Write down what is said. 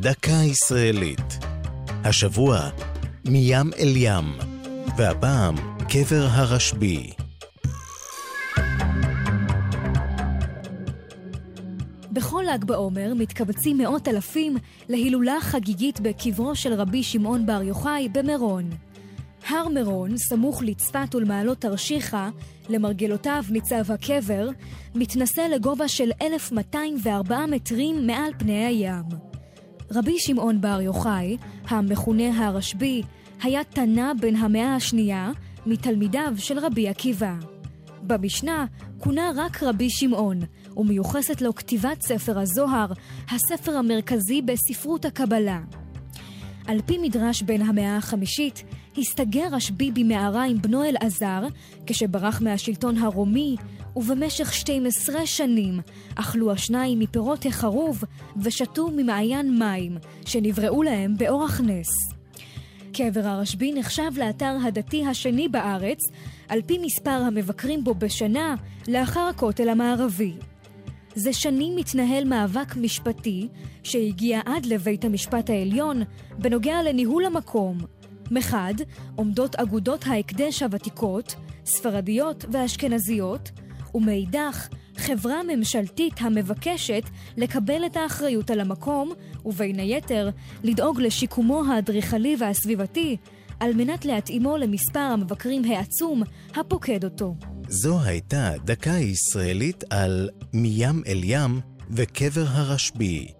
דקה ישראלית. השבוע, מים אל ים, והפעם, קבר הרשב"י. בכל ל"ג בעומר מתקבצים מאות אלפים להילולה חגיגית בקברו של רבי שמעון בר יוחאי במירון. הר מירון, סמוך לצפת ולמעלות תרשיחא, למרגלותיו ניצב הקבר, מתנשא לגובה של 1,204 מטרים מעל פני הים. רבי שמעון בר יוחאי, המכונה הרשב"י, היה תנא בן המאה השנייה מתלמידיו של רבי עקיבא. במשנה כונה רק רבי שמעון, ומיוחסת לו כתיבת ספר הזוהר, הספר המרכזי בספרות הקבלה. על פי מדרש בן המאה החמישית, הסתגר רשב"י במערה עם בנו אלעזר, כשברח מהשלטון הרומי, ובמשך 12 שנים אכלו השניים מפירות החרוב ושתו ממעיין מים, שנבראו להם באורח נס. קבר הרשב"י נחשב לאתר הדתי השני בארץ, על פי מספר המבקרים בו בשנה, לאחר הכותל המערבי. זה שנים מתנהל מאבק משפטי שהגיע עד לבית המשפט העליון בנוגע לניהול המקום. מחד, עומדות אגודות ההקדש הוותיקות, ספרדיות ואשכנזיות, ומאידך, חברה ממשלתית המבקשת לקבל את האחריות על המקום, ובין היתר, לדאוג לשיקומו האדריכלי והסביבתי, על מנת להתאימו למספר המבקרים העצום הפוקד אותו. זו הייתה דקה ישראלית על מים אל ים וקבר הרשב"י.